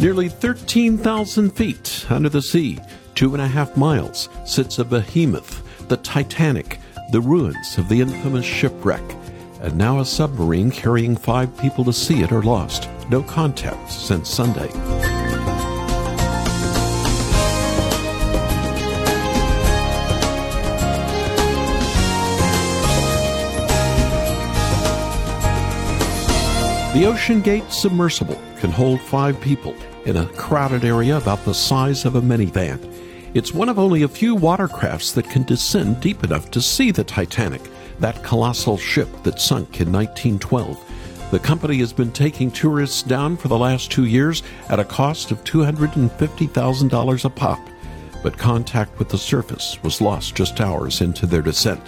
Nearly 13,000 feet under the sea, two and a half miles, sits a behemoth, the Titanic, the ruins of the infamous shipwreck. And now a submarine carrying five people to see it are lost. No contact since Sunday. The OceanGate submersible can hold five people in a crowded area about the size of a minivan. It's one of only a few watercrafts that can descend deep enough to see the Titanic, that colossal ship that sunk in 1912. The company has been taking tourists down for the last two years at a cost of $250,000 a pop. But contact with the surface was lost just hours into their descent.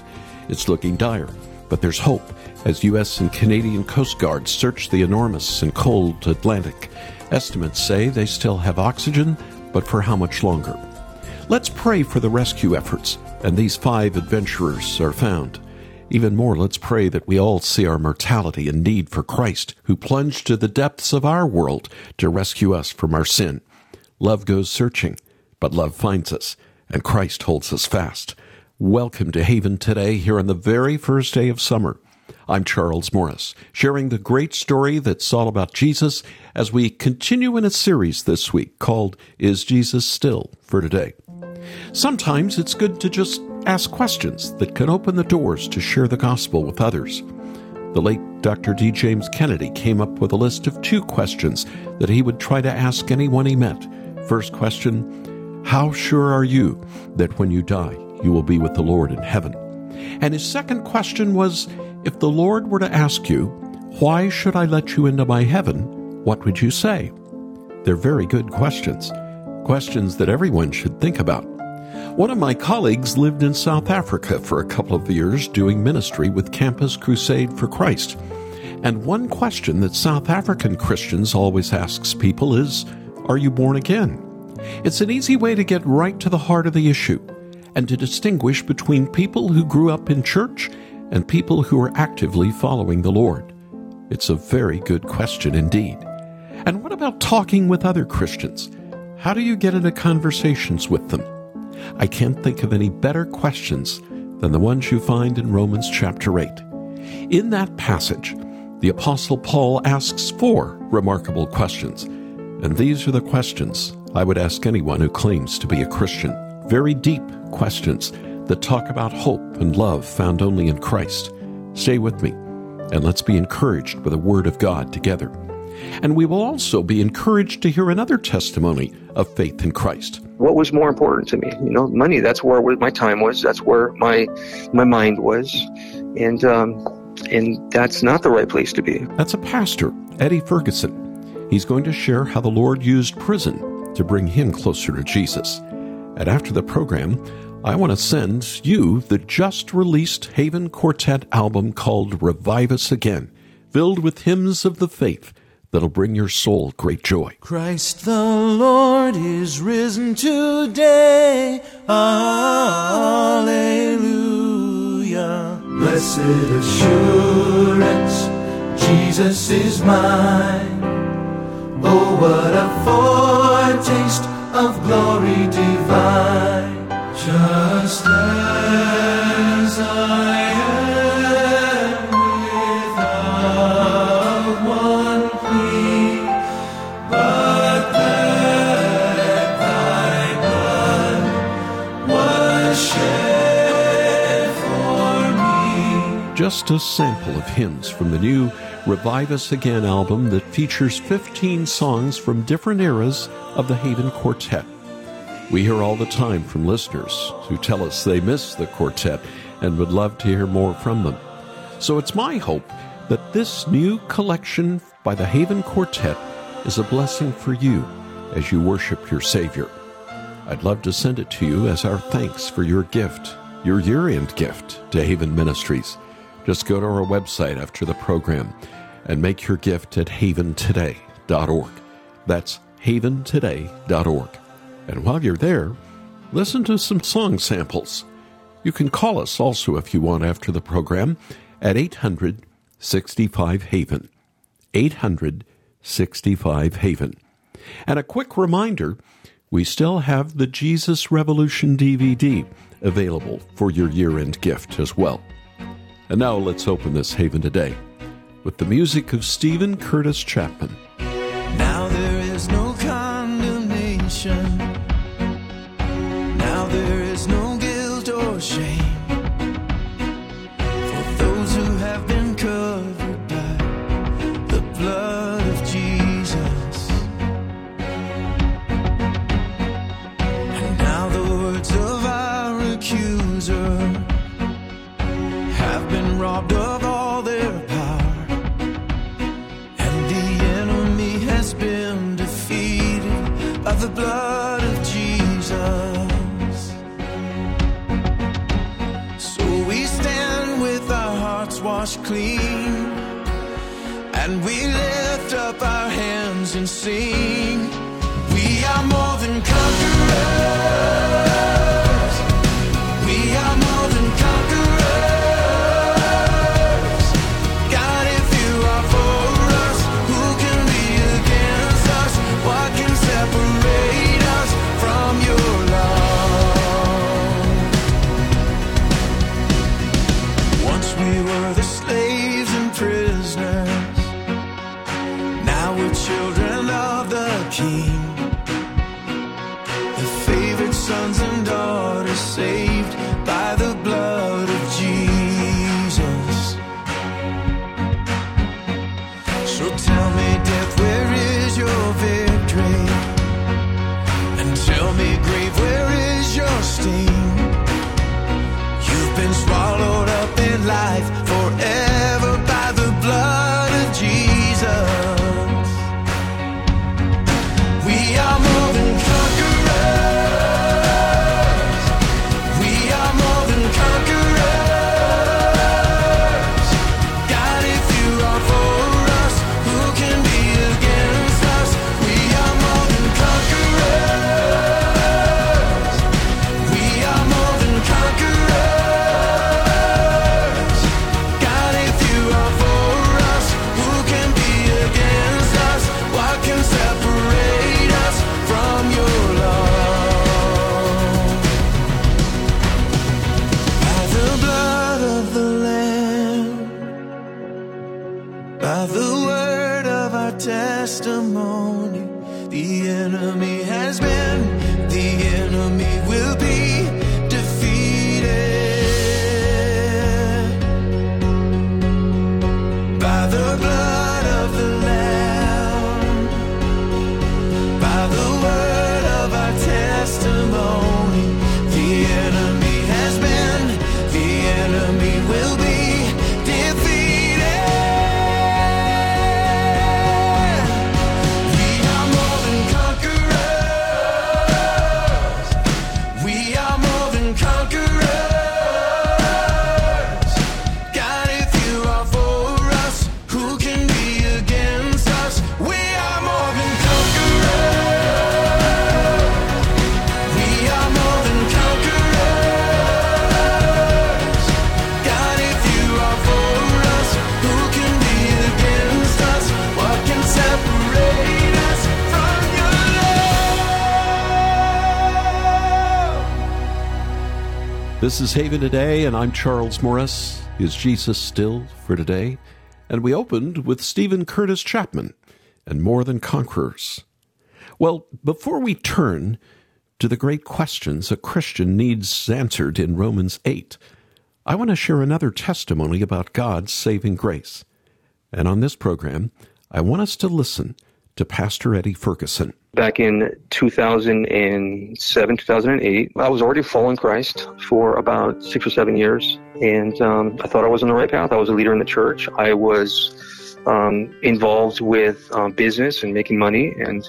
It's looking dire, but there's hope as U.S. and Canadian Coast Guards search the enormous and cold Atlantic. Estimates say they still have oxygen, but for how much longer? Let's pray for the rescue efforts, and these five adventurers are found. Even more, let's pray that we all see our mortality and need for Christ, who plunged to the depths of our world to rescue us from our sin. Love goes searching, but love finds us, and Christ holds us fast. Welcome to Haven today, here on the very first day of summer. I'm Charles Morris, sharing the great story that's all about Jesus as we continue in a series this week called Is Jesus Still for Today? Sometimes it's good to just ask questions that can open the doors to share the gospel with others. The late Dr. D. James Kennedy came up with a list of two questions that he would try to ask anyone he met. First question How sure are you that when you die, you will be with the Lord in heaven? And his second question was If the Lord were to ask you, Why should I let you into my heaven? what would you say? They're very good questions, questions that everyone should think about. One of my colleagues lived in South Africa for a couple of years doing ministry with Campus Crusade for Christ. And one question that South African Christians always asks people is, Are you born again? It's an easy way to get right to the heart of the issue and to distinguish between people who grew up in church and people who are actively following the Lord. It's a very good question indeed. And what about talking with other Christians? How do you get into conversations with them? I can't think of any better questions than the ones you find in Romans chapter 8. In that passage, the Apostle Paul asks four remarkable questions, and these are the questions I would ask anyone who claims to be a Christian. Very deep questions that talk about hope and love found only in Christ. Stay with me, and let's be encouraged by the Word of God together. And we will also be encouraged to hear another testimony of faith in Christ. What was more important to me? You know, money. That's where my time was. That's where my my mind was, and um, and that's not the right place to be. That's a pastor, Eddie Ferguson. He's going to share how the Lord used prison to bring him closer to Jesus. And after the program, I want to send you the just released Haven Quartet album called Revive Us Again, filled with hymns of the faith that'll bring your soul great joy. Christ the Lord is risen today. Alleluia. Blessed assurance, Jesus is mine. Oh, what a foretaste of glory divine. Just as I am without one plea, but that thy blood was shed for me. Just a sample of hymns from the new Revive Us Again album that features 15 songs from different eras of the Haven Quartet. We hear all the time from listeners who tell us they miss the quartet and would love to hear more from them. So it's my hope that this new collection by the Haven Quartet is a blessing for you as you worship your Savior. I'd love to send it to you as our thanks for your gift, your year end gift to Haven Ministries. Just go to our website after the program and make your gift at haventoday.org. That's haventoday.org. And while you're there, listen to some song samples. You can call us also if you want after the program at 800 65 Haven. 800 65 Haven. And a quick reminder we still have the Jesus Revolution DVD available for your year end gift as well. And now let's open this haven today with the music of Steven Curtis Chapman. Hearts washed clean. And we lift up our hands and sing. We are more than conquerors. Testimony, the enemy This is Haven Today, and I'm Charles Morris. Is Jesus still for today? And we opened with Steven Curtis Chapman and More Than Conquerors. Well, before we turn to the great questions a Christian needs answered in Romans 8, I want to share another testimony about God's saving grace. And on this program, I want us to listen to Pastor Eddie Ferguson. Back in 2007, 2008. I was already following Christ for about six or seven years, and um, I thought I was on the right path. I was a leader in the church. I was um, involved with um, business and making money, and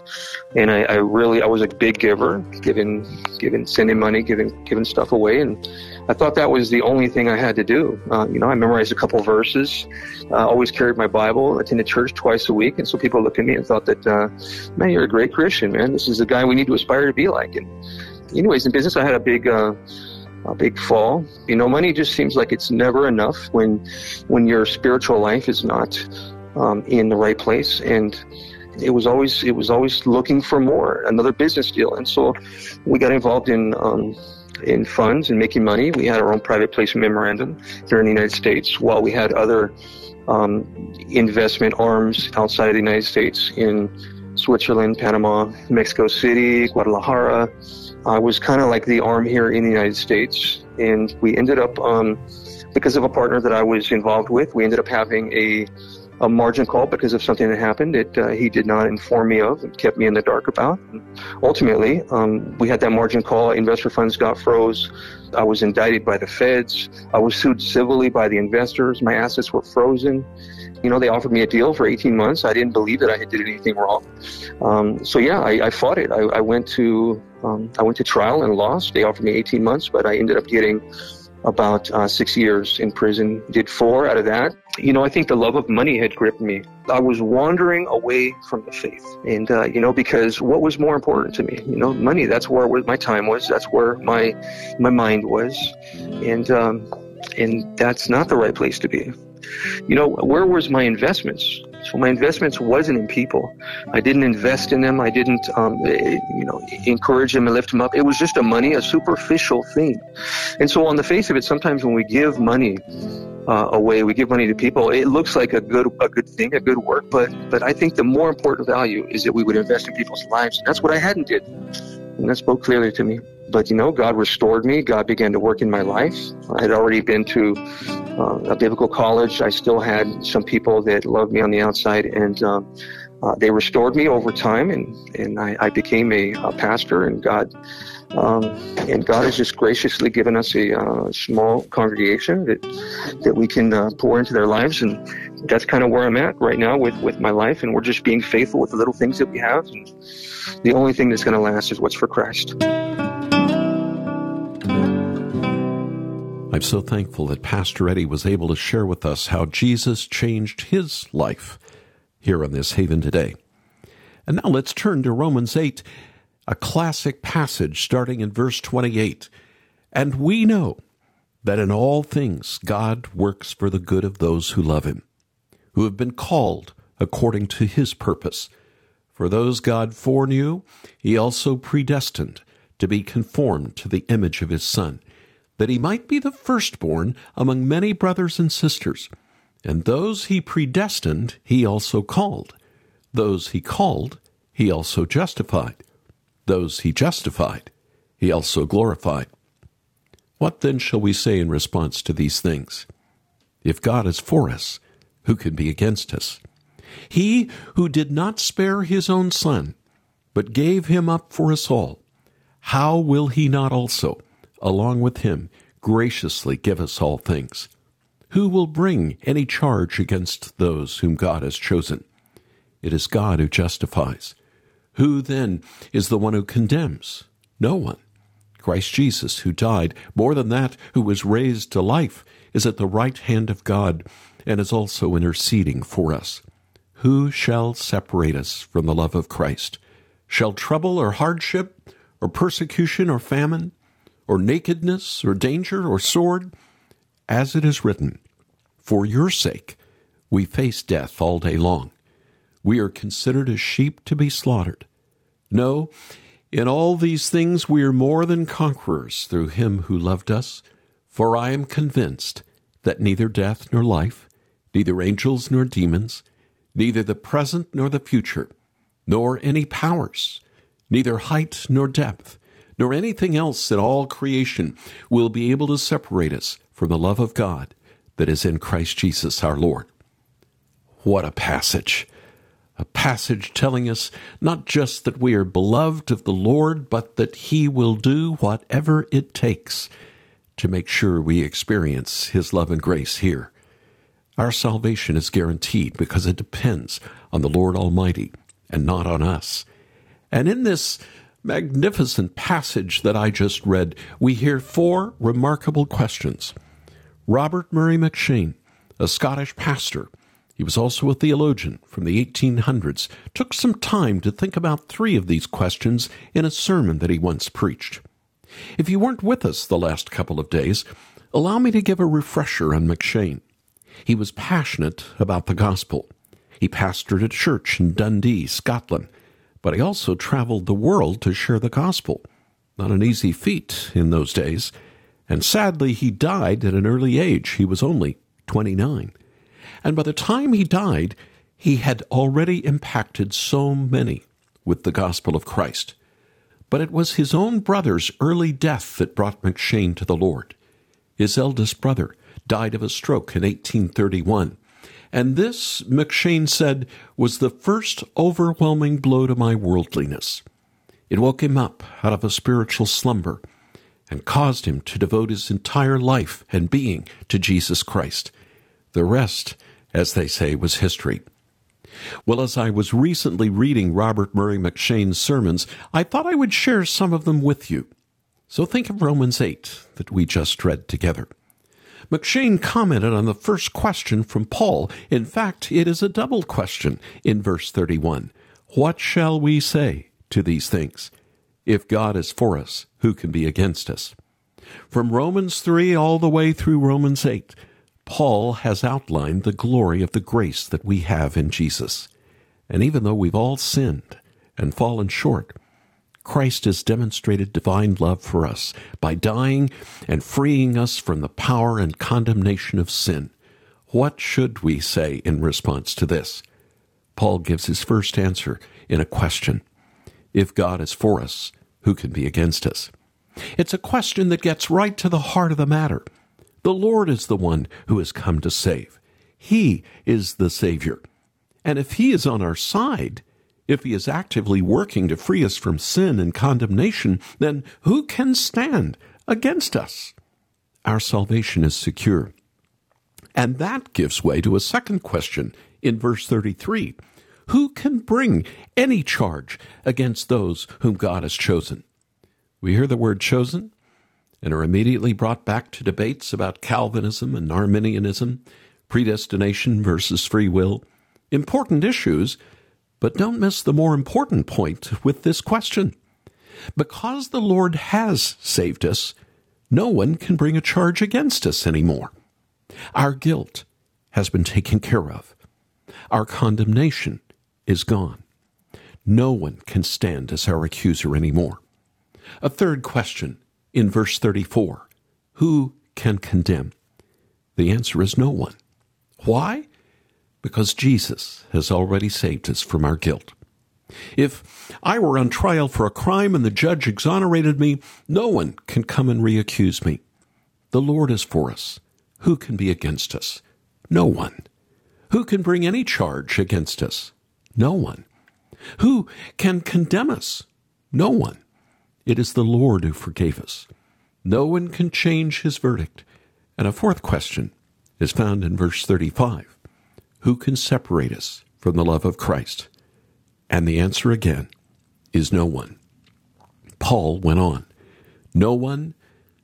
and I, I really I was a big giver, giving giving sending money, giving giving stuff away, and I thought that was the only thing I had to do. Uh, you know, I memorized a couple verses, uh, always carried my Bible, attended church twice a week, and so people looked at me and thought that, uh, man, you're a great Christian, man. This is the guy we need to aspire to be like. And anyways, in business, I had a big. Uh, a big fall. You know, money just seems like it's never enough when, when your spiritual life is not um, in the right place. And it was always it was always looking for more, another business deal, and so we got involved in. Um, in funds and making money. We had our own private placement memorandum here in the United States, while we had other um, investment arms outside of the United States in Switzerland, Panama, Mexico City, Guadalajara. I was kind of like the arm here in the United States, and we ended up, um, because of a partner that I was involved with, we ended up having a a margin call because of something that happened that uh, he did not inform me of and kept me in the dark about. And ultimately, um, we had that margin call. Investor funds got froze. I was indicted by the feds. I was sued civilly by the investors. My assets were frozen. You know, they offered me a deal for 18 months. I didn't believe that I had did anything wrong. Um, so yeah, I, I, fought it. I, I went to um, I went to trial and lost. They offered me 18 months, but I ended up getting about uh, six years in prison. Did four out of that. You know, I think the love of money had gripped me. I was wandering away from the faith, and uh, you know, because what was more important to me? You know, money. That's where my time was. That's where my my mind was, and um, and that's not the right place to be. You know, where was my investments? So my investments wasn't in people. I didn't invest in them. I didn't, um, eh, you know, encourage them and lift them up. It was just a money, a superficial thing. And so on the face of it, sometimes when we give money uh, away, we give money to people, it looks like a good, a good thing, a good work. But, but I think the more important value is that we would invest in people's lives. That's what I hadn't did. And that spoke clearly to me. But, you know, God restored me. God began to work in my life. I had already been to uh, a biblical college. I still had some people that loved me on the outside, and um, uh, they restored me over time, and, and I, I became a, a, pastor, and God. Um, and God has just graciously given us a uh, small congregation that that we can uh, pour into their lives, and that's kind of where I'm at right now with with my life. And we're just being faithful with the little things that we have. And the only thing that's going to last is what's for Christ. I'm so thankful that Pastor Eddie was able to share with us how Jesus changed his life here on this Haven today. And now let's turn to Romans 8, a classic passage starting in verse 28. And we know that in all things God works for the good of those who love him, who have been called according to his purpose. For those God foreknew, he also predestined to be conformed to the image of his Son that he might be the firstborn among many brothers and sisters. And those he predestined, he also called. Those he called, he also justified. Those he justified, he also glorified. What then shall we say in response to these things? If God is for us, who can be against us? He who did not spare his own son, but gave him up for us all, how will he not also? Along with him, graciously give us all things. Who will bring any charge against those whom God has chosen? It is God who justifies. Who then is the one who condemns? No one. Christ Jesus, who died, more than that, who was raised to life, is at the right hand of God and is also interceding for us. Who shall separate us from the love of Christ? Shall trouble or hardship, or persecution or famine, or nakedness, or danger, or sword? As it is written, For your sake we face death all day long. We are considered as sheep to be slaughtered. No, in all these things we are more than conquerors through him who loved us. For I am convinced that neither death nor life, neither angels nor demons, neither the present nor the future, nor any powers, neither height nor depth, nor anything else in all creation will be able to separate us from the love of God that is in Christ Jesus our Lord. What a passage! A passage telling us not just that we are beloved of the Lord, but that He will do whatever it takes to make sure we experience His love and grace here. Our salvation is guaranteed because it depends on the Lord Almighty and not on us. And in this magnificent passage that I just read, we hear four remarkable questions. Robert Murray M'Cheyne, a Scottish pastor, he was also a theologian from the 1800s, took some time to think about three of these questions in a sermon that he once preached. If you weren't with us the last couple of days, allow me to give a refresher on M'Cheyne. He was passionate about the gospel. He pastored a church in Dundee, Scotland, but he also traveled the world to share the gospel. Not an easy feat in those days, and sadly he died at an early age. He was only 29. And by the time he died, he had already impacted so many with the gospel of Christ. But it was his own brother's early death that brought M'Cheyne to the Lord. His eldest brother died of a stroke in 1831. And this, M'Cheyne said, was the first overwhelming blow to my worldliness. It woke him up out of a spiritual slumber and caused him to devote his entire life and being to Jesus Christ. The rest, as they say, was history. Well, as I was recently reading Robert Murray M'Cheyne's sermons, I thought I would share some of them with you. So think of Romans 8 that we just read together. M'Cheyne commented on the first question from Paul. In fact, it is a double question in verse 31. What shall we say to these things? If God is for us, who can be against us? From Romans 3 all the way through Romans 8, Paul has outlined the glory of the grace that we have in Jesus. And even though we've all sinned and fallen short, Christ has demonstrated divine love for us by dying and freeing us from the power and condemnation of sin. What should we say in response to this? Paul gives his first answer in a question. If God is for us, who can be against us? It's a question that gets right to the heart of the matter. The Lord is the one who has come to save. He is the Savior. And if He is on our side, if He is actively working to free us from sin and condemnation, then who can stand against us? Our salvation is secure. And that gives way to a second question in verse 33 Who can bring any charge against those whom God has chosen? We hear the word chosen and are immediately brought back to debates about Calvinism and Arminianism, predestination versus free will. Important issues, but don't miss the more important point with this question. Because the Lord has saved us, no one can bring a charge against us anymore. Our guilt has been taken care of. Our condemnation is gone. No one can stand as our accuser anymore. A third question in verse 34 Who can condemn? The answer is no one. Why? Because Jesus has already saved us from our guilt. If I were on trial for a crime and the judge exonerated me, no one can come and reaccuse me. The Lord is for us. Who can be against us? No one. Who can bring any charge against us? No one. Who can condemn us? No one. It is the Lord who forgave us. No one can change his verdict. And a fourth question is found in verse 35 Who can separate us from the love of Christ? And the answer again is no one. Paul went on No one,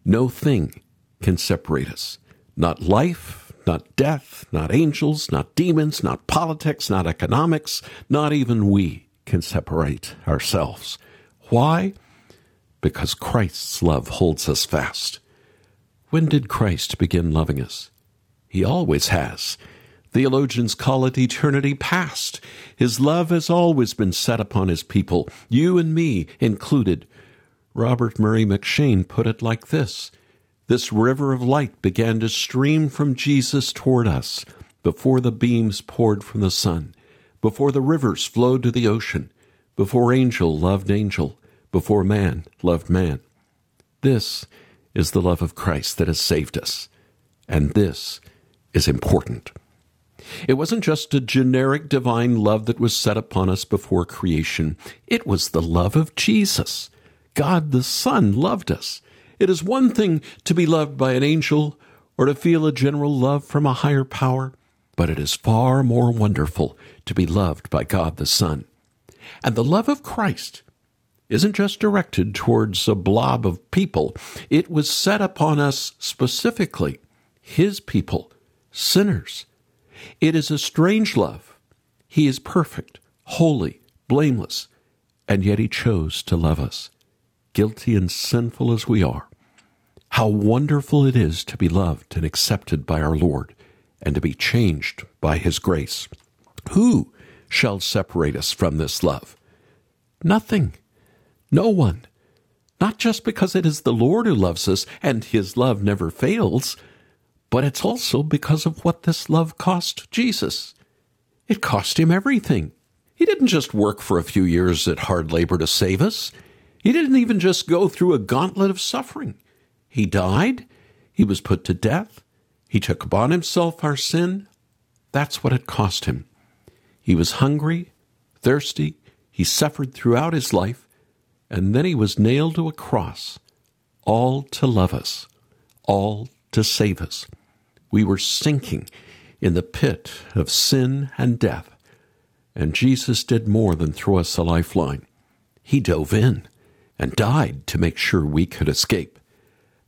no thing can separate us. Not life, not death, not angels, not demons, not politics, not economics, not even we can separate ourselves. Why? because Christ's love holds us fast. When did Christ begin loving us? He always has. Theologians call it eternity past. His love has always been set upon his people, you and me included. Robert Murray M'Cheyne put it like this This river of light began to stream from Jesus toward us before the beams poured from the sun, before the rivers flowed to the ocean, before angel loved angel, before man loved man. This is the love of Christ that has saved us. And this is important. It wasn't just a generic divine love that was set upon us before creation. It was the love of Jesus. God the Son loved us. It is one thing to be loved by an angel or to feel a general love from a higher power, but it is far more wonderful to be loved by God the Son. And the love of Christ isn't just directed towards a blob of people. It was set upon us specifically, His people, sinners. It is a strange love. He is perfect, holy, blameless, and yet He chose to love us, guilty and sinful as we are. How wonderful it is to be loved and accepted by our Lord and to be changed by His grace. Who shall separate us from this love? Nothing. No one. Not just because it is the Lord who loves us and his love never fails, but it's also because of what this love cost Jesus. It cost him everything. He didn't just work for a few years at hard labor to save us. He didn't even just go through a gauntlet of suffering. He died. He was put to death. He took upon himself our sin. That's what it cost him. He was hungry, thirsty. He suffered throughout his life. And then he was nailed to a cross, all to love us, all to save us. We were sinking in the pit of sin and death. And Jesus did more than throw us a lifeline. He dove in and died to make sure we could escape.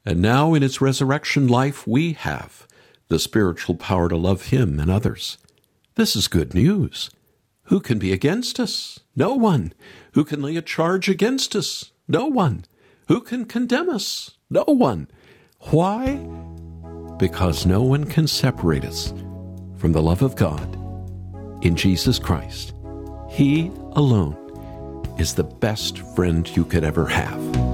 And now in his resurrection life, we have the spiritual power to love him and others. This is good news. Who can be against us? No one. Who can lay a charge against us? No one. Who can condemn us? No one. Why? Because no one can separate us from the love of God in Jesus Christ. He alone is the best friend you could ever have.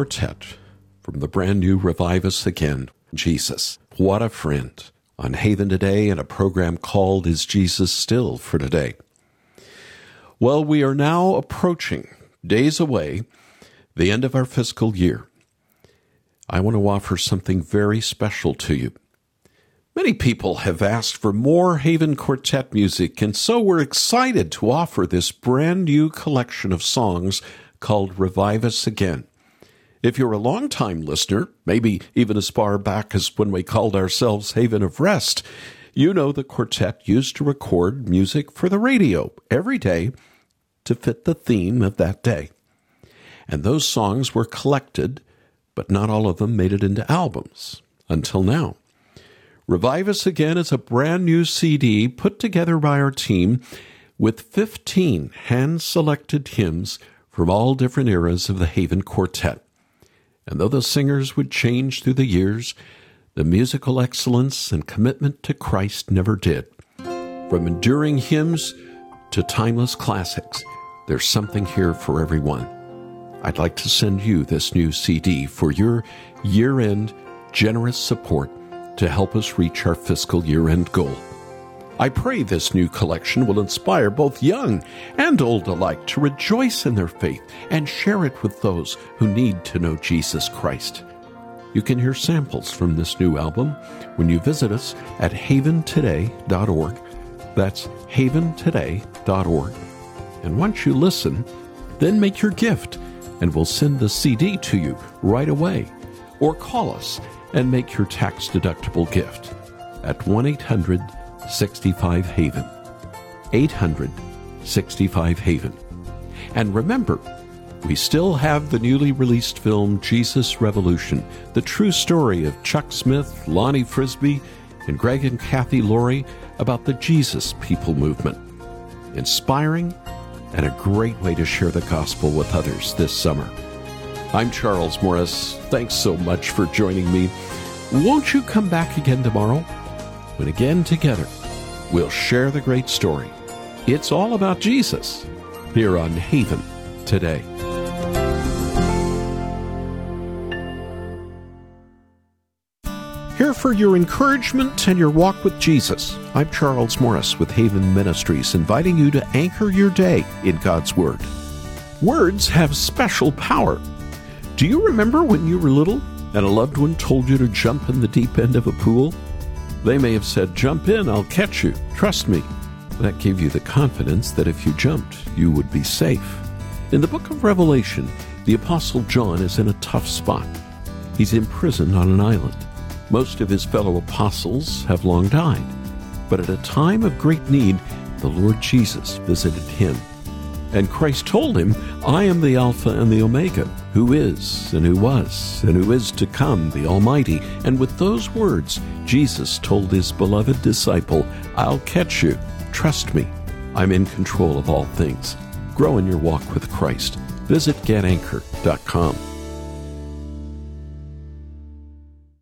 Quartet from the brand new Revive Us Again, Jesus. What a friend. On Haven today and a program called Is Jesus Still for Today? Well, we are now approaching, days away, the end of our fiscal year. I want to offer something very special to you. Many people have asked for more Haven Quartet music, and so we're excited to offer this brand new collection of songs called Revive Us Again. If you're a long-time listener, maybe even as far back as when we called ourselves Haven of Rest, you know the quartet used to record music for the radio every day to fit the theme of that day. And those songs were collected, but not all of them made it into albums until now. Revive Us Again is a brand new CD put together by our team with 15 hand selected hymns from all different eras of the Haven Quartet. And though the singers would change through the years, the musical excellence and commitment to Christ never did. From enduring hymns to timeless classics, there's something here for everyone. I'd like to send you this new CD for your year end generous support to help us reach our fiscal year end goal. I pray this new collection will inspire both young and old alike to rejoice in their faith and share it with those who need to know Jesus Christ. You can hear samples from this new album when you visit us at haventoday.org. That's haventoday.org. And once you listen, then make your gift, and we'll send the CD to you right away. Or call us and make your tax deductible gift at 1 800 65 Haven. 800 65 Haven. And remember, we still have the newly released film Jesus Revolution, the true story of Chuck Smith, Lonnie Frisbee, and Greg and Kathy Laurie about the Jesus People movement. Inspiring and a great way to share the gospel with others this summer. I'm Charles Morris. Thanks so much for joining me. Won't you come back again tomorrow? When again together, we'll share the great story. It's all about Jesus here on Haven today. Here for your encouragement and your walk with Jesus. I'm Charles Morris with Haven Ministries, inviting you to anchor your day in God's Word. Words have special power. Do you remember when you were little and a loved one told you to jump in the deep end of a pool? They may have said, Jump in, I'll catch you, trust me. That gave you the confidence that if you jumped, you would be safe. In the book of Revelation, the Apostle John is in a tough spot. He's imprisoned on an island. Most of his fellow apostles have long died, but at a time of great need, the Lord Jesus visited him. And Christ told him, I am the Alpha and the Omega, who is, and who was, and who is to come, the Almighty. And with those words, Jesus told his beloved disciple, I'll catch you. Trust me. I'm in control of all things. Grow in your walk with Christ. Visit getanchor.com.